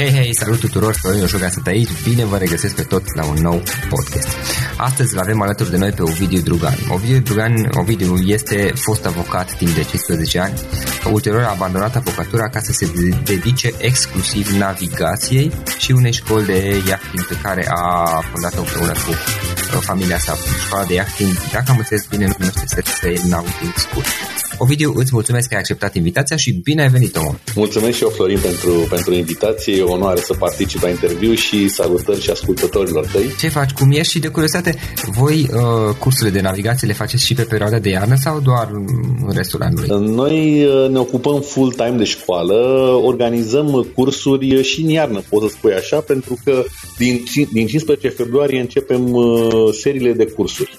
Hei, hei, salut tuturor, Florin Oșoga sunt aici, bine vă regăsesc pe toți la un nou podcast. Astăzi îl avem alături de noi pe Ovidiu Drugan. Ovidiu Drugan, Ovidiu este fost avocat timp de 15 ani, ulterior a abandonat avocatura ca să se dedice exclusiv navigației și unei școli de yachting pe care a fondat-o împreună cu uh, familia sa, școala de yachting, dacă am înțeles bine, numește Sail Nautic School. Ovidiu, îți mulțumesc că ai acceptat invitația și bine ai venit, om. Mulțumesc și eu, Florin, pentru, pentru invitație. E o onoare să particip la interviu și salutări și ascultătorilor tăi. Ce faci? Cum ești? Și de curiozitate, voi uh, cursurile de navigație le faceți și pe perioada de iarnă sau doar în restul anului? Noi uh, ne ocupăm full-time de școală, organizăm cursuri și în iarnă, pot să spui așa, pentru că din, din 15 februarie începem uh, seriile de cursuri.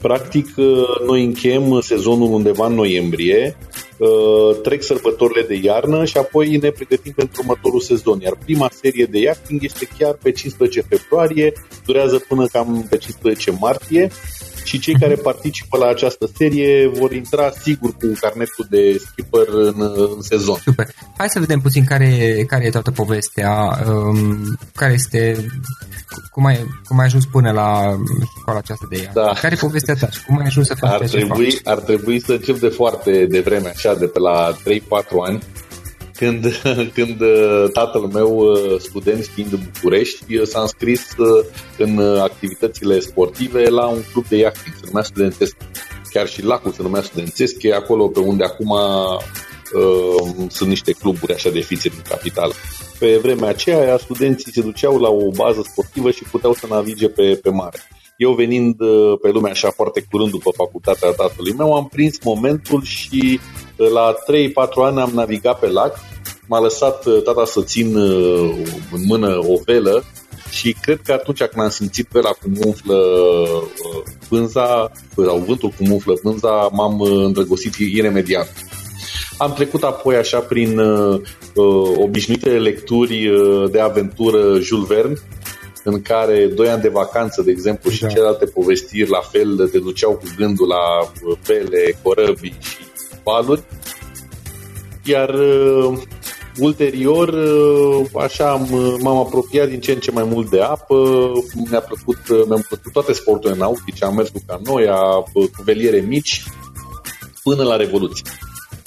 Practic, uh, noi încheiem sezonul undeva în noiembrie, uh, trec sărbătorile de iarnă și apoi ne pregătim pentru următorul sezon. Iar prima serie de yachting este chiar pe 15 februarie, durează până cam pe 15 martie și cei care participă la această serie vor intra sigur cu carnetul de skipper în, în sezon. Super. Hai să vedem puțin care, care e toată povestea, um, care este cum ai, cum ai ajuns până la școala aceasta de ea? Da. Care e povestea ta cum ai ajuns să faci ar trebui, faci? Ar trebui să încep de foarte devreme, așa, de pe la 3-4 ani, când, când uh, tatăl meu, uh, student fiind în București, uh, s-a înscris în activitățile sportive la un club de yachting, se numea Studentesc. Chiar și lacul se numea Studentesc, e acolo pe unde acum uh, sunt niște cluburi așa de fițe din capital. Pe vremea aceea, studenții se duceau la o bază sportivă și puteau să navige pe, pe mare. Eu venind pe lume așa foarte curând după facultatea tatălui meu, am prins momentul și la 3-4 ani am navigat pe lac m-a lăsat uh, tata să țin uh, în mână o velă și cred că atunci când am simțit vela cum umflă uh, pânza, sau vântul cum umflă pânza, m-am îndrăgostit iremediat. Am trecut apoi așa prin uh, obișnuitele lecturi de aventură Jules Verne, în care doi ani de vacanță, de exemplu, și da. celelalte povestiri la fel te duceau cu gândul la vele, corăbii și valuri. Iar uh, Ulterior, uh, așa am, uh, m-am apropiat din ce în ce mai mult de apă, mi-a plăcut, uh, mi-am plăcut toate sporturile nautice, am mers cu canoia, cu veliere mici, până la Revoluție.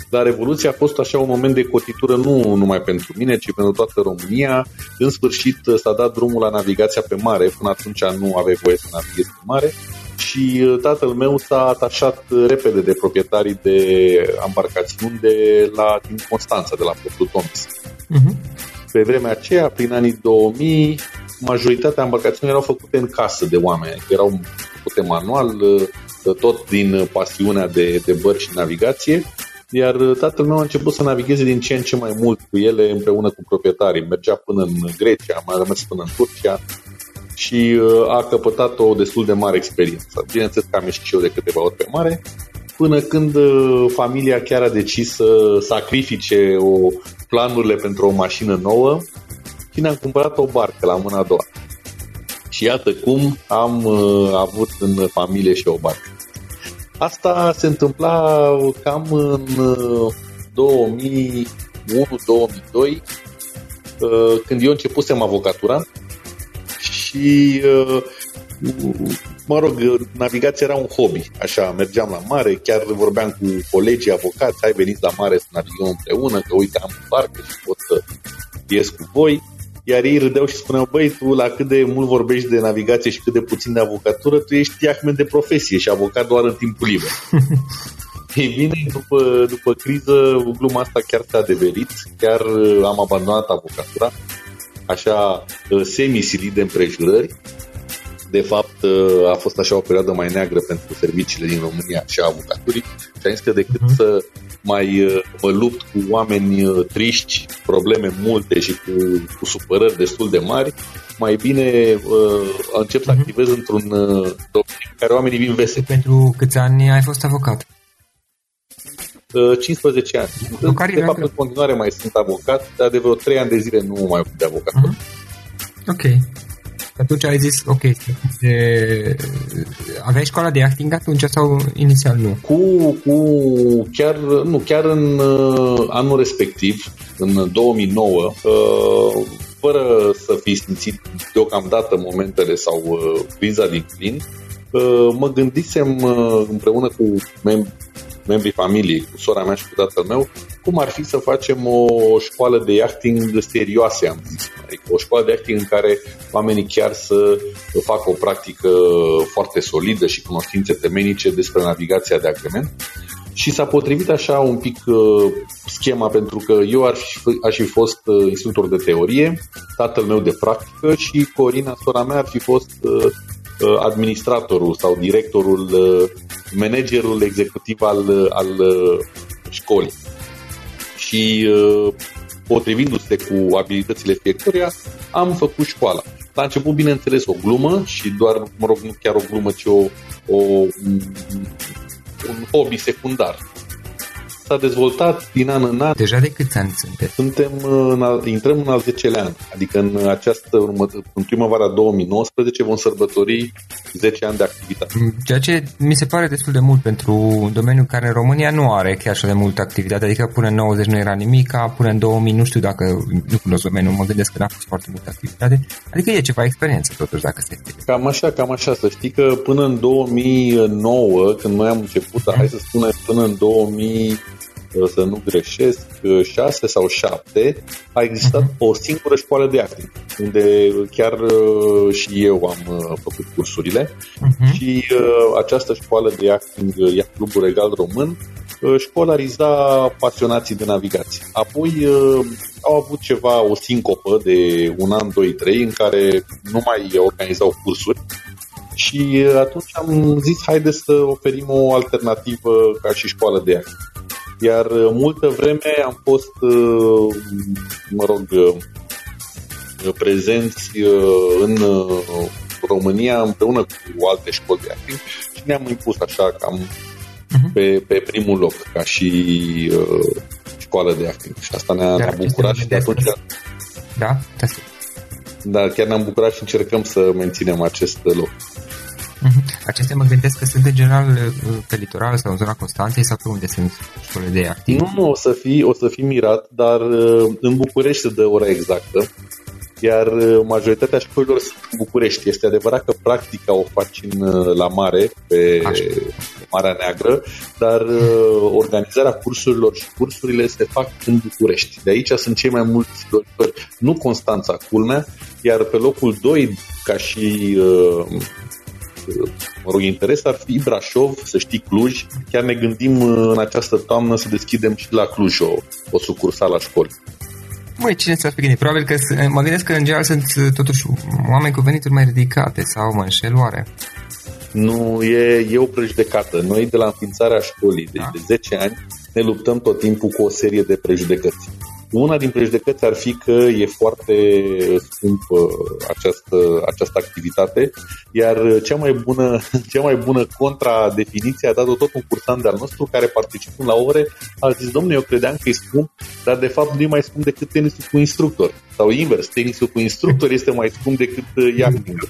Dar Revoluția a fost așa un moment de cotitură nu numai pentru mine, ci pentru toată România. În sfârșit s-a dat drumul la navigația pe mare, până atunci nu aveai voie să navighezi pe mare și uh, tatăl meu s-a atașat uh, repede de proprietarii de embarcațiuni de la din Constanța, de la portul Tomis. Uh-huh. Pe vremea aceea, prin anii 2000, majoritatea embarcațiunilor erau făcute în casă de oameni, erau făcute manual, uh, tot din pasiunea de, de bărci și navigație, iar tatăl meu a început să navigheze din ce în ce mai mult cu ele împreună cu proprietarii. Mergea până în Grecia, mai rămas până în Turcia, și uh, a căpătat o destul de mare experiență. Bineînțeles că am ieșit și eu de câteva ori pe mare, până când uh, familia chiar a decis să sacrifice o, planurile pentru o mașină nouă și ne-am cumpărat o barcă la mâna a doua. Și iată cum am uh, avut în familie și o barcă. Asta se întâmpla cam în 2001-2002, când eu începusem avocatura și uh, mă rog, navigația era un hobby, așa, mergeam la mare, chiar vorbeam cu colegii avocați, hai veniți la mare să navigăm împreună, că uite am un barcă și pot să ies cu voi. Iar ei râdeau și spuneau, băi, tu la cât de mult vorbești de navigație și cât de puțin de avocatură, tu ești iahmen de profesie și avocat doar în timpul liber. Ei bine, după, după criză, gluma asta chiar s-a adeverit, chiar am abandonat avocatura așa uh, semi-silit de împrejurări. De fapt, uh, a fost așa o perioadă mai neagră pentru serviciile din România și a avocaturii și am zis că decât uh-huh. să mai uh, mă lupt cu oameni triști, probleme multe și cu, cu supărări destul de mari, mai bine uh, încep să mhm. activez uh-huh. într-un uh, domeniu în care oamenii vin veseli. Pentru câți ani ai fost avocat? 15 ani. În care de fapt, în continuare mai sunt avocat, dar de vreo 3 ani de zile nu mai ocup de avocat. Uh-huh. Ok. Atunci ai zis, ok, de... aveai școala de acting atunci sau inițial nu? Cu, cu chiar, nu, chiar în uh, anul respectiv, în 2009, uh, fără să fi simțit deocamdată momentele sau uh, criza din plin, uh, mă gândisem uh, împreună cu mem- membrii familiei, cu sora mea și cu tatăl meu, cum ar fi să facem o școală de yachting serioase, am zis. Adică o școală de yachting în care oamenii chiar să facă o practică foarte solidă și cunoștințe temenice despre navigația de agrement. Și s-a potrivit așa un pic uh, schema pentru că eu ar fi, aș fi fost uh, instructor de teorie, tatăl meu de practică și Corina, sora mea, ar fi fost uh, uh administratorul sau directorul, uh, managerul executiv al, al uh, școlii și uh, potrivindu-se cu abilitățile fiecăruia, am făcut școala. La început, bineînțeles, o glumă și doar, mă rog, nu chiar o glumă, ci o, o, un hobby secundar s-a dezvoltat din an în an. Deja de câți ani sunteți? Suntem în al, intrăm în al 10 an, adică în această în primăvara 2019 vom sărbători 10 ani de activitate. Mm, ceea ce mi se pare destul de mult pentru un domeniu care în România nu are chiar așa de multă activitate, adică până în 90 nu era nimic, până în 2000 nu știu dacă nu cunosc domeniul, mă gândesc că n-a fost foarte multă activitate, adică e ceva experiență totuși dacă se știe. Cam așa, cam așa, să știi că până în 2009, când noi am început, dar hai să spunem până în 2000 să nu greșesc, 6 sau 7, a existat uh-huh. o singură școală de acting, unde chiar uh, și eu am uh, făcut cursurile uh-huh. și uh, această școală de acting, ea Clubul Regal Român, școlariza pasionații de navigație. Apoi au avut ceva, o sincopă de un an, doi, trei, în care nu mai organizau cursuri și atunci am zis, haide să oferim o alternativă ca și școală de acting. Iar uh, multă vreme am fost, uh, mă rog, uh, prezenți în România împreună cu alte școli de acting și ne-am impus așa cam uh-huh. pe, pe primul loc ca și uh, școală de acting. Și asta ne-a, ne-a bucurat și de atunci... Da? Da, chiar ne-am bucurat și încercăm să menținem acest loc. Uh-huh. Acestea mă gândesc că sunt în general uh, pe litoral sau în zona Constanței sau pe unde sunt școlile de activ? Nu, nu, o să fii, o să fii mirat, dar uh, în București se dă ora exactă iar uh, majoritatea școlilor sunt în București. Este adevărat că practica o faci în, la mare, pe Așa. Marea Neagră, dar organizarea cursurilor și cursurile se fac în București. De aici sunt cei mai mulți doritori, nu Constanța, culmea, iar pe locul 2, ca și uh, mă rog, interes ar fi Brașov, să știi Cluj. Chiar ne gândim uh, în această toamnă să deschidem și la Cluj o, o sucursală la școli. Măi, cine s-ar fi gândit? Probabil că mă gândesc că în general sunt uh, totuși oameni cu venituri mai ridicate sau mă înșel oare? Nu, e, e o prejudecată. Noi de la înființarea școlii, deci da. de 10 ani, ne luptăm tot timpul cu o serie de prejudecăți. Una din prejudecăți ar fi că e foarte scumpă această, această activitate, iar cea mai bună, cea mai bună contradefiniție a dat-o tot un cursant de-al nostru care participând la ore a zis, domnule, eu credeam că e scump, dar de fapt nu e mai scump decât tenisul cu instructor. Sau invers, tenisul cu instructor este mai scump decât yachting.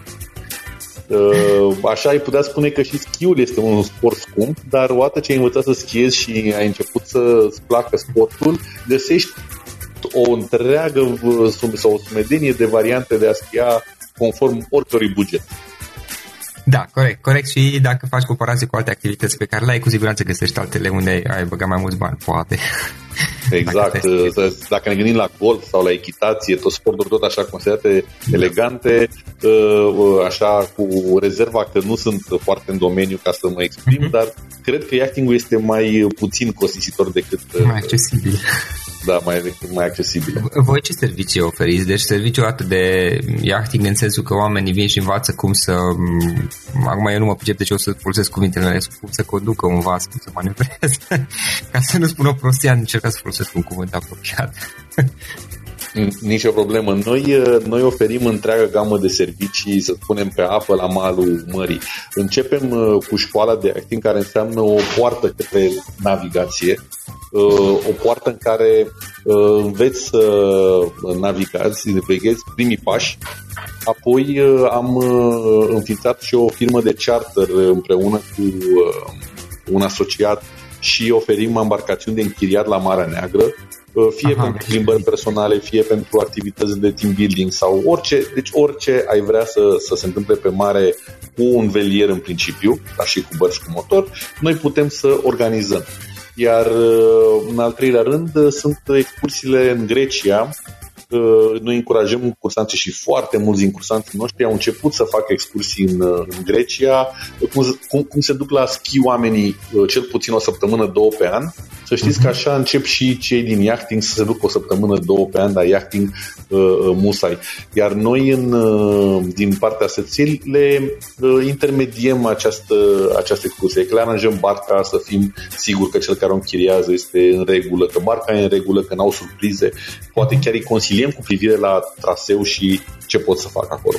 Uh, așa ai putea spune că și schiul este un sport scump, dar odată ce ai învățat să schiezi și ai început să-ți placă sportul, găsești o întreagă sau o sumedenie de variante de a schia conform oricărui buget. Da, corect, corect și dacă faci comparație cu alte activități pe care le ai, cu siguranță găsești altele unde ai băgat mai mulți bani, poate. Exact, dacă, dacă ne gândim la golf sau la echitație, tot sporturi tot așa considerate elegante, ă, ă, așa cu rezerva că nu sunt foarte în domeniu ca să mă exprim, mm-hmm. dar cred că yachting este mai puțin costisitor decât... Mai accesibil da, mai, mai accesibilă. Voi ce servicii oferiți? Deci serviciu atât de yachting în sensul că oamenii vin și învață cum să... Acum eu nu mă pricep, deci o să folosesc cuvintele cum să conducă un vas, cum să manevreze. Ca să nu spun o prostie, am încercat să folosesc un cuvânt apropiat. Nici o problemă. Noi, noi oferim întreaga gamă de servicii, să spunem, pe apă, la malul mării. Începem uh, cu școala de acting, care înseamnă o poartă către navigație, uh, o poartă în care uh, înveți să navigați, veghezi primii pași Apoi am înființat și o firmă de charter împreună cu un asociat și oferim embarcațiuni de închiriat la Marea Neagră, fie Aha, pentru plimbări personale, fie pentru activități de team building sau orice, deci orice ai vrea să, să se întâmple pe mare cu un velier în principiu, dar și cu bărci cu motor, noi putem să organizăm. Iar în al treilea rând sunt excursiile în Grecia, noi încurajăm cursanții și foarte mulți din cursanții noștri au început să facă excursii în, în Grecia, cum, cum, cum se duc la schi oamenii cel puțin o săptămână, două pe an. Să știți că așa încep și cei din yachting să se ducă o săptămână, două pe an, dar yachting uh, uh, musai. Iar noi în, uh, din partea săței le uh, intermediem această, această excursie. Că le aranjăm barca să fim siguri că cel care o închiriază este în regulă, că barca e în regulă, că n-au surprize. Poate chiar îi consiliem cu privire la traseu și ce pot să fac acolo.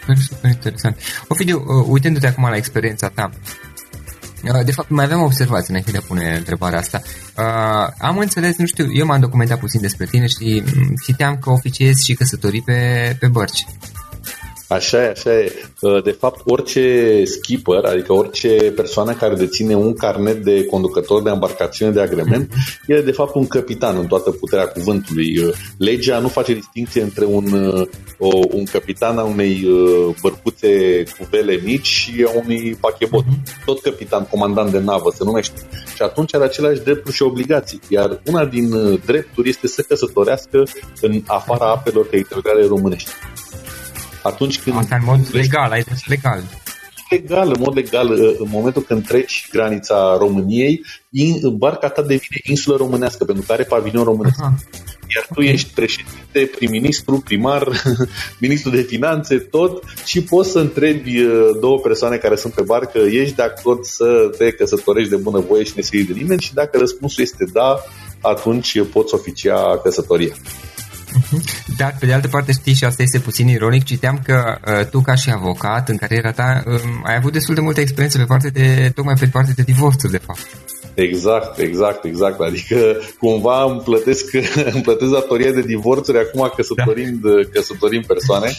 Super, super interesant. Ovidiu, uh, uitându-te acum la experiența ta, uh, de fapt, mai aveam o observație înainte de a pune întrebarea asta. Uh, am înțeles, nu știu, eu m-am documentat puțin despre tine și mm, citeam că oficiezi și căsătorii pe, pe bărci. Așa e, așa e. Uh, de fapt, orice skipper, adică orice persoană care deține un carnet de conducător de embarcațiune de agrement, mm-hmm. e de fapt un capitan în toată puterea cuvântului. Uh, legea nu face distinție între un, uh, o, un capitan a unei bărcuțe cu vele mici și a unui pachebot. Mm-hmm. Tot capitan, comandant de navă se numește. Și atunci are aceleași drepturi și obligații. Iar una din drepturi este să căsătorească în afara apelor teritoriale românești atunci când... Asta în mod legal, ai zis legal. Legal, în mod legal, în momentul când treci granița României, barca ta devine insulă românească, pentru că are pavilion românesc. Aha. Iar tu ești președinte, prim-ministru, primar, ministru de finanțe, tot și poți să întrebi uh, două persoane care sunt pe barcă, ești de acord să te căsătorești de bunăvoie și nesii de nimeni și dacă răspunsul este da, atunci poți oficia căsătoria. Mhm. Dar, pe de altă parte, știi, și asta este puțin ironic, citeam că uh, tu, ca și avocat, în cariera ta, uh, ai avut destul de multe experiențe pe parte de, tocmai pe parte de divorțuri, de fapt. Exact, exact, exact. Adică cumva îmi plătesc, îmi plătesc datoria de divorțuri acum căsătorind, da. căsătorind persoane.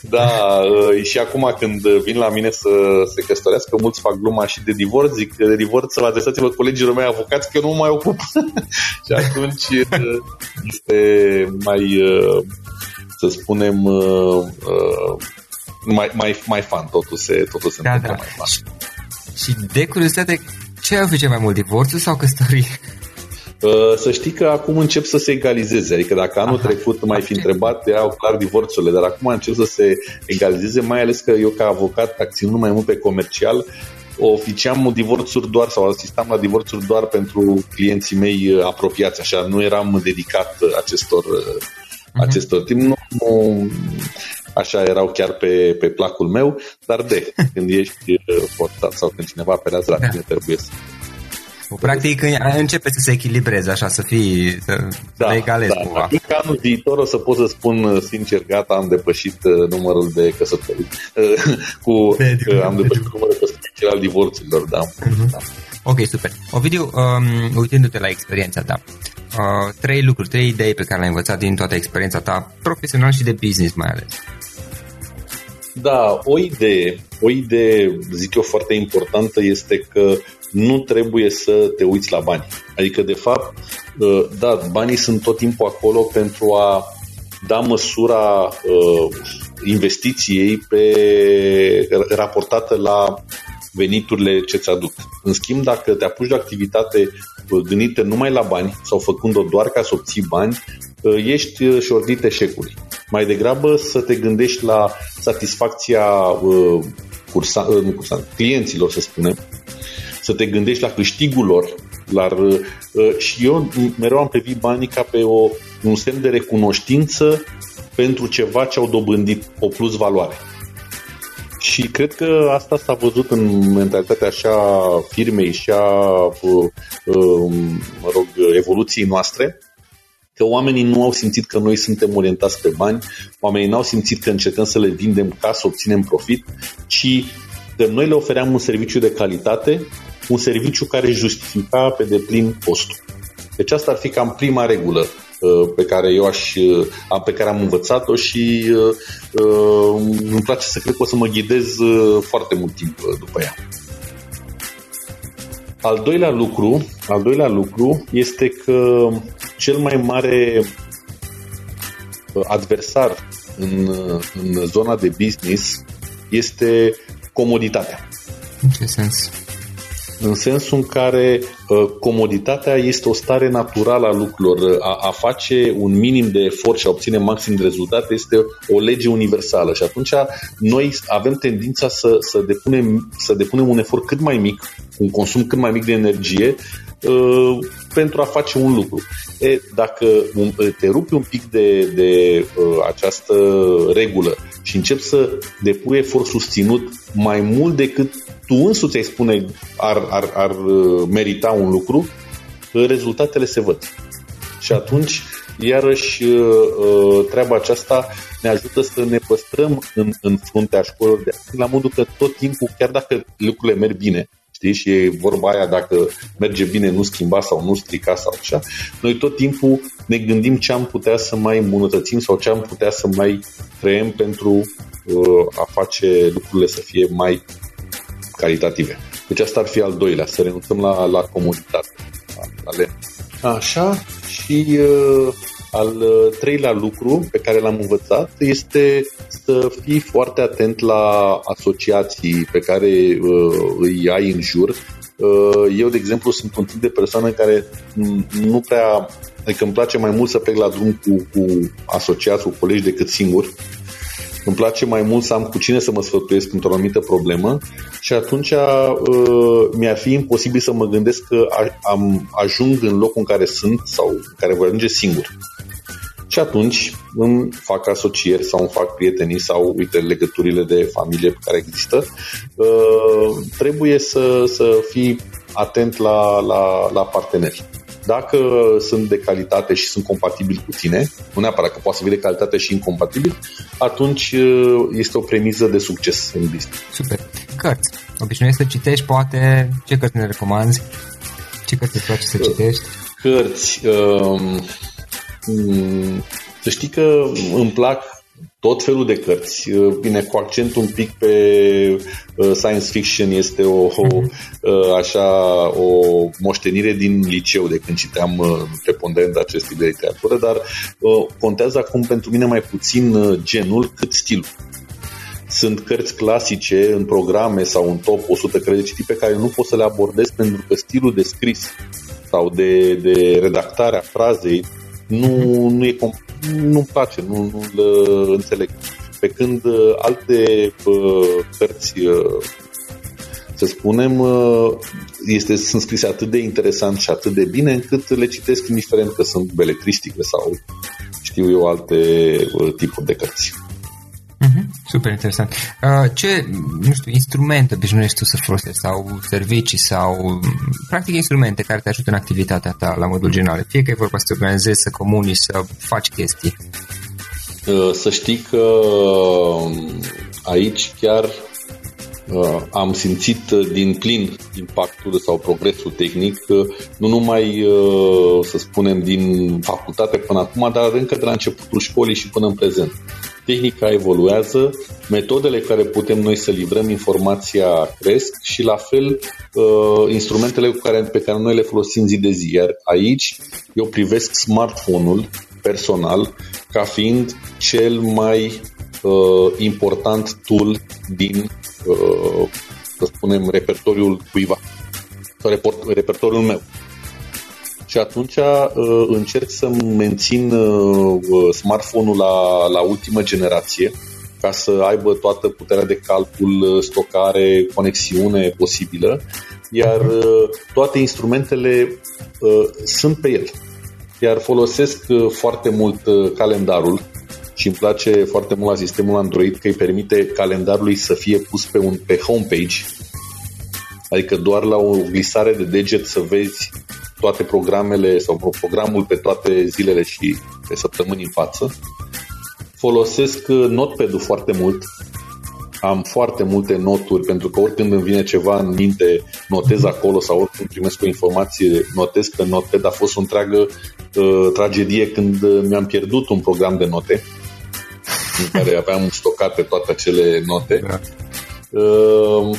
Da, uh, și acum când vin la mine să se căsătorească, mulți fac gluma și de divorț, zic de divorț să-l adresați-vă colegilor mei avocați că eu nu mă mai ocup. și atunci uh, este mai, uh, să spunem, mai, mai, mai fan, totul se, totul se da, întâmplă da. mai fan. Și de curiozitate, ce ai cel mai mult, divorțul sau căsătorie? Uh, să știi că acum încep să se egalizeze. Adică dacă anul Aha. trecut mai fi întrebat, erau clar divorțurile, dar acum încep să se egalizeze, mai ales că eu ca avocat, acționând mai mult pe comercial, oficiam divorțuri doar sau asistam la divorțuri doar pentru clienții mei uh, apropiați, așa, nu eram dedicat acestor, uh-huh. acestor timp. Nu, nu, așa erau chiar pe, pe placul meu, dar de, când ești uh, forțat sau când cineva apelează la da. tine, trebuie să Practic începe să se echilibreze, așa, să fii, să da, egalezi da. cumva. Cred că anul viitor o să pot să spun uh, sincer, gata, am depășit uh, numărul de căsătorii. Cu, de, am depășit de, numărul de căsătorii al divorțurilor, da. Uh-huh. da. Ok, super. Ovidiu, um, uitându-te la experiența ta, uh, trei lucruri, trei idei pe care le-ai învățat din toată experiența ta, profesional și de business mai ales. Da, o idee, o idee, zic eu, foarte importantă este că nu trebuie să te uiți la bani. Adică, de fapt, uh, da, banii sunt tot timpul acolo pentru a da măsura uh, investiției pe, raportată la veniturile ce ți aduc. În schimb, dacă te apuci de activitate uh, gândită numai la bani sau făcând-o doar ca să obții bani, ești șordit eșecului. Mai degrabă să te gândești la satisfacția uh, cursa, uh, cursa, clienților, să spunem, să te gândești la câștigul lor. La, uh, și eu mereu am privit banii ca pe o, un semn de recunoștință pentru ceva ce au dobândit o plus valoare. Și cred că asta s-a văzut în mentalitatea așa firmei și a, uh, uh, mă rog, evoluției noastre, că oamenii nu au simțit că noi suntem orientați pe bani, oamenii nu au simțit că încercăm să le vindem ca să obținem profit, ci că noi le ofeream un serviciu de calitate, un serviciu care justifica pe deplin costul. Deci asta ar fi cam prima regulă. pe care eu aș, pe care am învățat-o și îmi place să cred că o să mă ghidez foarte mult timp după ea. Al doilea lucru, al doilea lucru este că cel mai mare adversar în, în zona de business este comoditatea. În ce sens? În sensul în care uh, comoditatea este o stare naturală a lucrurilor. A, a face un minim de efort și a obține maxim de rezultate este o lege universală și atunci noi avem tendința să, să, depunem, să depunem un efort cât mai mic, un consum cât mai mic de energie uh, pentru a face un lucru. E, dacă te rupi un pic de, de uh, această regulă și începi să depui efort susținut mai mult decât tu însuți ai spune ar, ar, ar uh, merita un lucru, uh, rezultatele se văd. Și atunci, iarăși, uh, treaba aceasta ne ajută să ne păstrăm în, în fruntea școlilor de la modul că tot timpul, chiar dacă lucrurile merg bine, știi, și e vorba aia dacă merge bine, nu schimba sau nu strica sau așa, noi tot timpul ne gândim ce am putea să mai îmbunătățim sau ce am putea să mai creăm pentru uh, a face lucrurile să fie mai calitative. Deci asta ar fi al doilea, să renunțăm la, la comunitate. La Așa, și uh, al uh, treilea lucru pe care l-am învățat este să fii foarte atent la asociații pe care uh, îi ai în jur. Uh, eu, de exemplu, sunt un tip de persoană care nu prea Adică îmi place mai mult să plec la drum cu, cu asociați, cu colegi decât singur. Îmi place mai mult să am cu cine să mă sfătuiesc într-o anumită problemă și atunci uh, mi-ar fi imposibil să mă gândesc că a, am, ajung în locul în care sunt sau în care voi ajunge singur. Și atunci îmi fac asocieri sau îmi fac prietenii sau, uite, legăturile de familie pe care există. Uh, trebuie să, să fii atent la, la, la parteneri. Dacă sunt de calitate și sunt compatibili cu tine, nu neapărat că poate să fie de calitate și incompatibil, atunci uh, este o premiză de succes în business. Super. Cărți. Obișnuiești să citești, poate, ce cărți ne recomanzi? Ce cărți îți place să citești? Cărți. Um, să știi că îmi plac tot felul de cărți. Uh, bine, cu accent un pic pe uh, science fiction este o, o mhm. uh, așa o moștenire din liceu de când citeam preponderent acest tip de literatură, dar contează acum pentru mine mai puțin genul cât stilul. Sunt cărți clasice în programe sau în top 100 cărți de citit pe care nu pot să le abordez pentru că stilul de scris sau de, de redactare a frazei nu, nu e nu-mi place, nu, nu-l înțeleg. Pe când uh, alte uh, cărți, uh, să spunem, este, sunt scrise atât de interesant și atât de bine încât le citesc indiferent că sunt beletristice sau știu eu alte tipuri de cărți. Mm-hmm, super interesant. Uh, ce, nu știu, instrumente obișnuiești tu să folosești sau servicii sau practic instrumente care te ajută în activitatea ta la modul general? Fie că e vorba să te organizezi, să comuni, să faci chestii. Uh, să știi că um, aici chiar uh, am simțit din plin impactul sau progresul tehnic, nu numai, să spunem, din facultate până acum, dar încă de la începutul școlii și până în prezent tehnica evoluează, metodele care putem noi să livrăm informația cresc și la fel uh, instrumentele cu care, pe care noi le folosim zi de zi. Iar aici eu privesc smartphone-ul personal ca fiind cel mai uh, important tool din, uh, să spunem, repertoriul cuiva sau repertoriul meu și atunci uh, încerc să mențin uh, uh, smartphone-ul la, la ultimă generație ca să aibă toată puterea de calcul, stocare, conexiune posibilă, iar toate instrumentele sunt pe el. Iar folosesc foarte mult calendarul și îmi place foarte mult la sistemul Android că îi permite calendarului să fie pus pe un pe homepage, adică doar la o glisare de deget să vezi toate programele sau programul pe toate zilele și pe săptămâni în față. Folosesc uh, Notepad-ul foarte mult. am foarte multe noturi, pentru că oricând îmi vine ceva în minte, notez acolo sau oricând primesc o informație, notez pe Notepad. A fost o întreagă uh, tragedie când mi-am pierdut un program de note în care aveam stocate toate acele note. Da. Uh,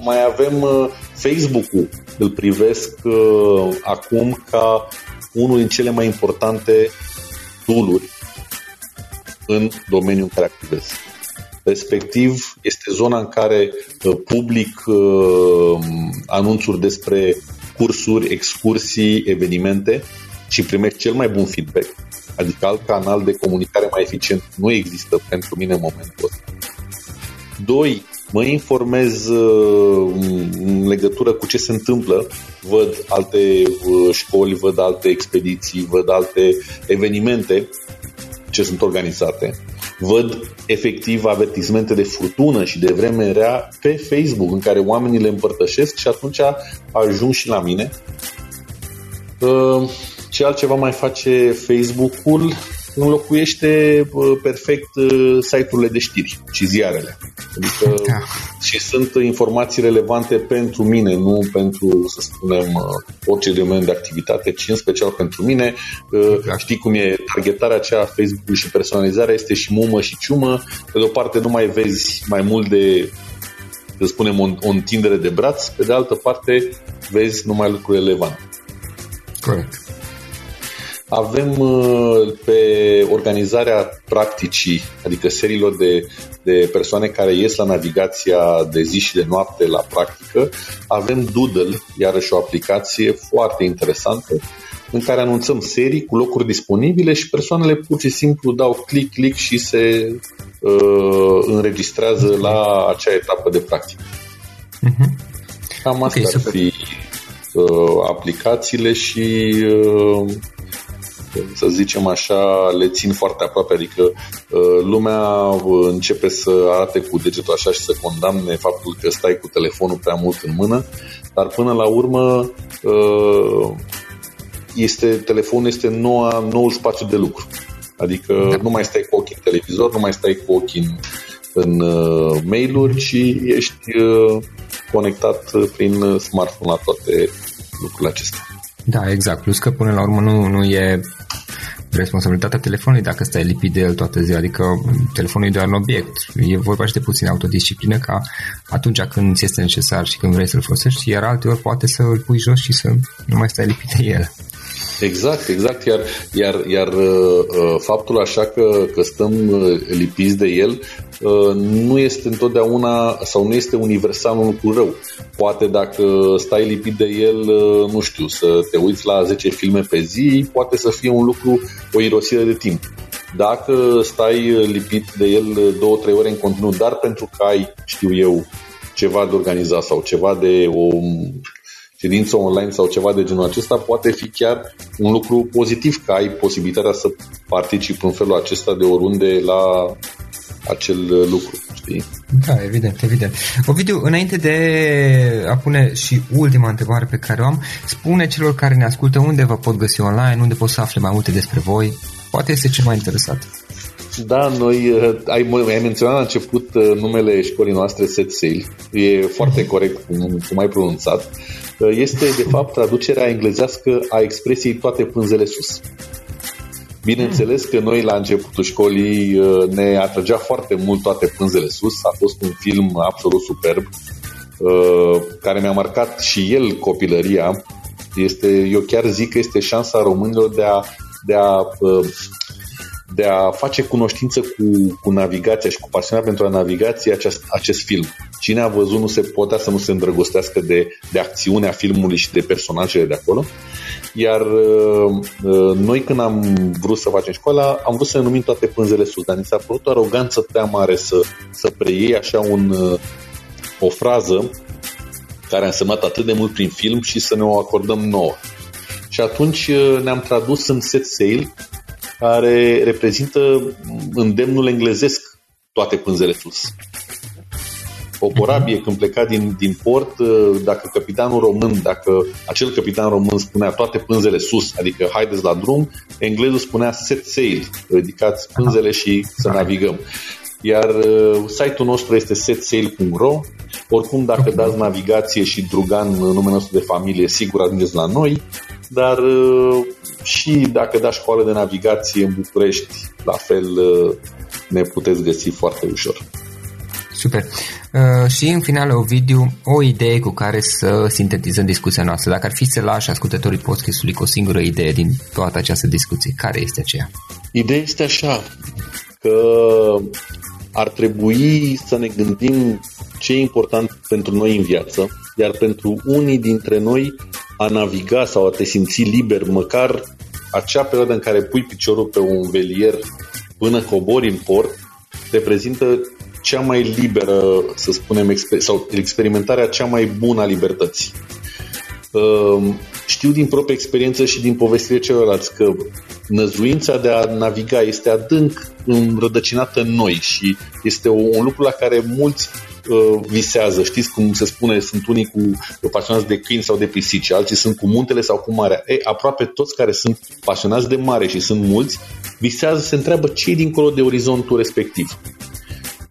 mai avem uh, Facebook-ul, îl privesc uh, acum ca unul din cele mai importante tool în domeniul în care activez. Respectiv, este zona în care uh, public uh, anunțuri despre cursuri, excursii, evenimente și primești cel mai bun feedback. Adică alt canal de comunicare mai eficient nu există pentru mine în momentul ăsta. Doi, mă informez uh, în legătură cu ce se întâmplă, văd alte școli, văd alte expediții, văd alte evenimente ce sunt organizate văd efectiv avertismente de furtună și de vreme rea pe Facebook în care oamenii le împărtășesc și atunci ajung și la mine. Uh, ce altceva mai face Facebook-ul? Înlocuiește perfect uh, site-urile de știri și ziarele. Adică da. și sunt informații relevante pentru mine, nu pentru, să spunem, uh, orice domeniu de activitate, ci în special pentru mine. Uh, da. Știi cum e targetarea aceea Facebook și personalizarea este și mumă și ciumă. Pe de o parte nu mai vezi mai mult de să spunem, o, o întindere de braț, pe de altă parte vezi numai lucruri relevante. Corect. Avem uh, pe organizarea practicii, adică seriilor de, de persoane care ies la navigația de zi și de noapte la practică, avem Doodle, iarăși o aplicație foarte interesantă, în care anunțăm serii cu locuri disponibile și persoanele pur și simplu dau click, click și se uh, înregistrează la acea etapă de practică. Uh-huh. Cam asta okay, ar fi uh, aplicațiile și uh, să zicem așa, le țin foarte aproape, adică uh, lumea uh, începe să arate cu degetul așa și să condamne faptul că stai cu telefonul prea mult în mână, dar până la urmă uh, este, telefonul este noua, noul spațiu de lucru. Adică da. nu mai stai cu ochii în televizor, nu mai stai cu ochii în, în uh, mail-uri, ci ești uh, conectat prin smartphone la toate lucrurile acestea. Da, exact. Plus că până la urmă nu, nu e responsabilitatea telefonului dacă stai lipit de el toată ziua, adică telefonul e doar un obiect. E vorba și de puțin autodisciplină ca atunci când ți este necesar și când vrei să-l folosești, iar alte ori poate să îl pui jos și să nu mai stai lipit de el. Exact, exact. Iar, iar, iar uh, uh, faptul așa că, că stăm uh, lipiți de el nu este întotdeauna sau nu este universal un lucru rău. Poate dacă stai lipit de el, nu știu, să te uiți la 10 filme pe zi, poate să fie un lucru, o irosire de timp. Dacă stai lipit de el 2-3 ore în continuu, dar pentru că ai, știu eu, ceva de organizat sau ceva de o ședință online sau ceva de genul acesta, poate fi chiar un lucru pozitiv că ai posibilitatea să participi în felul acesta de oriunde la acel lucru, știi? Da, evident, evident. Ovidiu, înainte de a pune și ultima întrebare pe care o am, spune celor care ne ascultă unde vă pot găsi online, unde pot să afle mai multe despre voi. Poate este cel mai interesat. Da, noi, uh, ai, ai menționat la început uh, numele școlii noastre Set Sail. E foarte corect cum, cum ai pronunțat. Uh, este, de fapt, traducerea englezească a expresiei toate pânzele sus. Bineînțeles că noi la începutul școlii ne atrăgea foarte mult toate pânzele sus. A fost un film absolut superb care mi-a marcat și el copilăria. Este, eu chiar zic că este șansa românilor de a, de a de a face cunoștință cu, cu navigația și cu pasiunea pentru a navigație acest, acest film. Cine a văzut nu se putea să nu se îndrăgostească de, de acțiunea filmului și de personajele de acolo. Iar uh, uh, noi când am vrut să facem școala, am vrut să numim toate pânzele sus, dar ni s-a părut o aroganță prea mare să, să preiei așa un, uh, o frază care a însemnat atât de mult prin film și să ne o acordăm nouă. Și atunci uh, ne-am tradus în set sail care reprezintă îndemnul englezesc toate pânzele sus. O corabie când pleca din, din port, dacă capitanul român, dacă acel capitan român spunea toate pânzele sus, adică haideți la drum, englezul spunea set sail, ridicați pânzele și să navigăm. Iar uh, site-ul nostru este setsail.ro. Oricum, dacă dați navigație și Drugan, numele nostru de familie, sigur ajungeți la noi. Dar uh, și dacă dați școală de navigație în București, la fel uh, ne puteți găsi foarte ușor. Super. Uh, și în final, Ovidiu, o idee cu care să sintetizăm discuția noastră. Dacă ar fi să lași ascultătorii podcastului cu o singură idee din toată această discuție, care este aceea? Ideea este așa, că ar trebui să ne gândim ce e important pentru noi în viață, iar pentru unii dintre noi a naviga sau a te simți liber, măcar acea perioadă în care pui piciorul pe un velier până cobori în port, reprezintă cea mai liberă, să spunem, exper- sau experimentarea cea mai bună a libertății. Ehm, știu din proprie experiență și din povestirea celorlalți că năzuința de a naviga este adânc înrădăcinată în noi și este un lucru la care mulți uh, visează. Știți cum se spune, sunt unii cu pasionați de câini sau de pisici, alții sunt cu muntele sau cu marea. E, aproape toți care sunt pasionați de mare și sunt mulți, visează, se întreabă ce e dincolo de orizontul respectiv.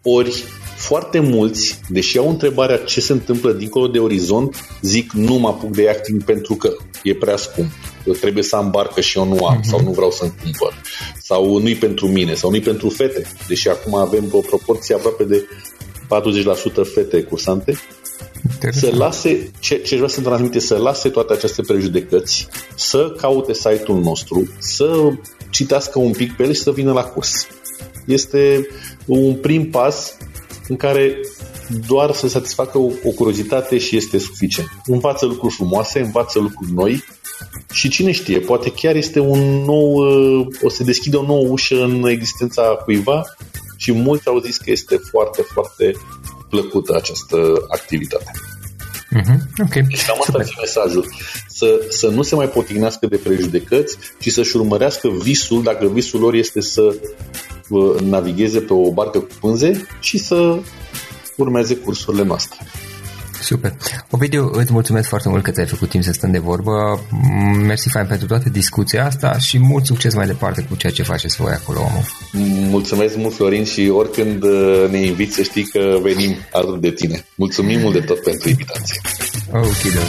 Ori foarte mulți, deși au întrebarea ce se întâmplă dincolo de orizont, zic nu mă apuc de yachting pentru că e prea scump. Eu trebuie să am barcă și eu nu am, uh-huh. sau nu vreau să-mi cumpăr. Sau nu-i pentru mine, sau nu-i pentru fete. Deși acum avem o proporție aproape de 40% fete cursante. Să lase, ce, ce vreau să transmite, să lase toate aceste prejudecăți, să caute site-ul nostru, să citească un pic pe el și să vină la curs. Este un prim pas în care doar să satisfacă o, o curiozitate și este suficient. Învață lucruri frumoase, învață lucruri noi și cine știe, poate chiar este un nou, uh, o să deschide o nouă ușă în existența cuiva și mulți au zis că este foarte, foarte plăcută această activitate. Mm-hmm. Okay. Și cam asta e mesajul. Să, să nu se mai potignească de prejudecăți, ci să-și urmărească visul, dacă visul lor este să navigheze pe o barcă cu pânze și să urmeze cursurile noastre. Super. Ovidiu, îți mulțumesc foarte mult că ți-ai făcut timp să stăm de vorbă. Mersi fain pentru toată discuția asta și mult succes mai departe cu ceea ce faceți voi acolo, omul. Mulțumesc mult, Florin, și oricând uh, ne inviți să știi că venim alături de tine. Mulțumim mult de tot pentru invitație. Ok, da.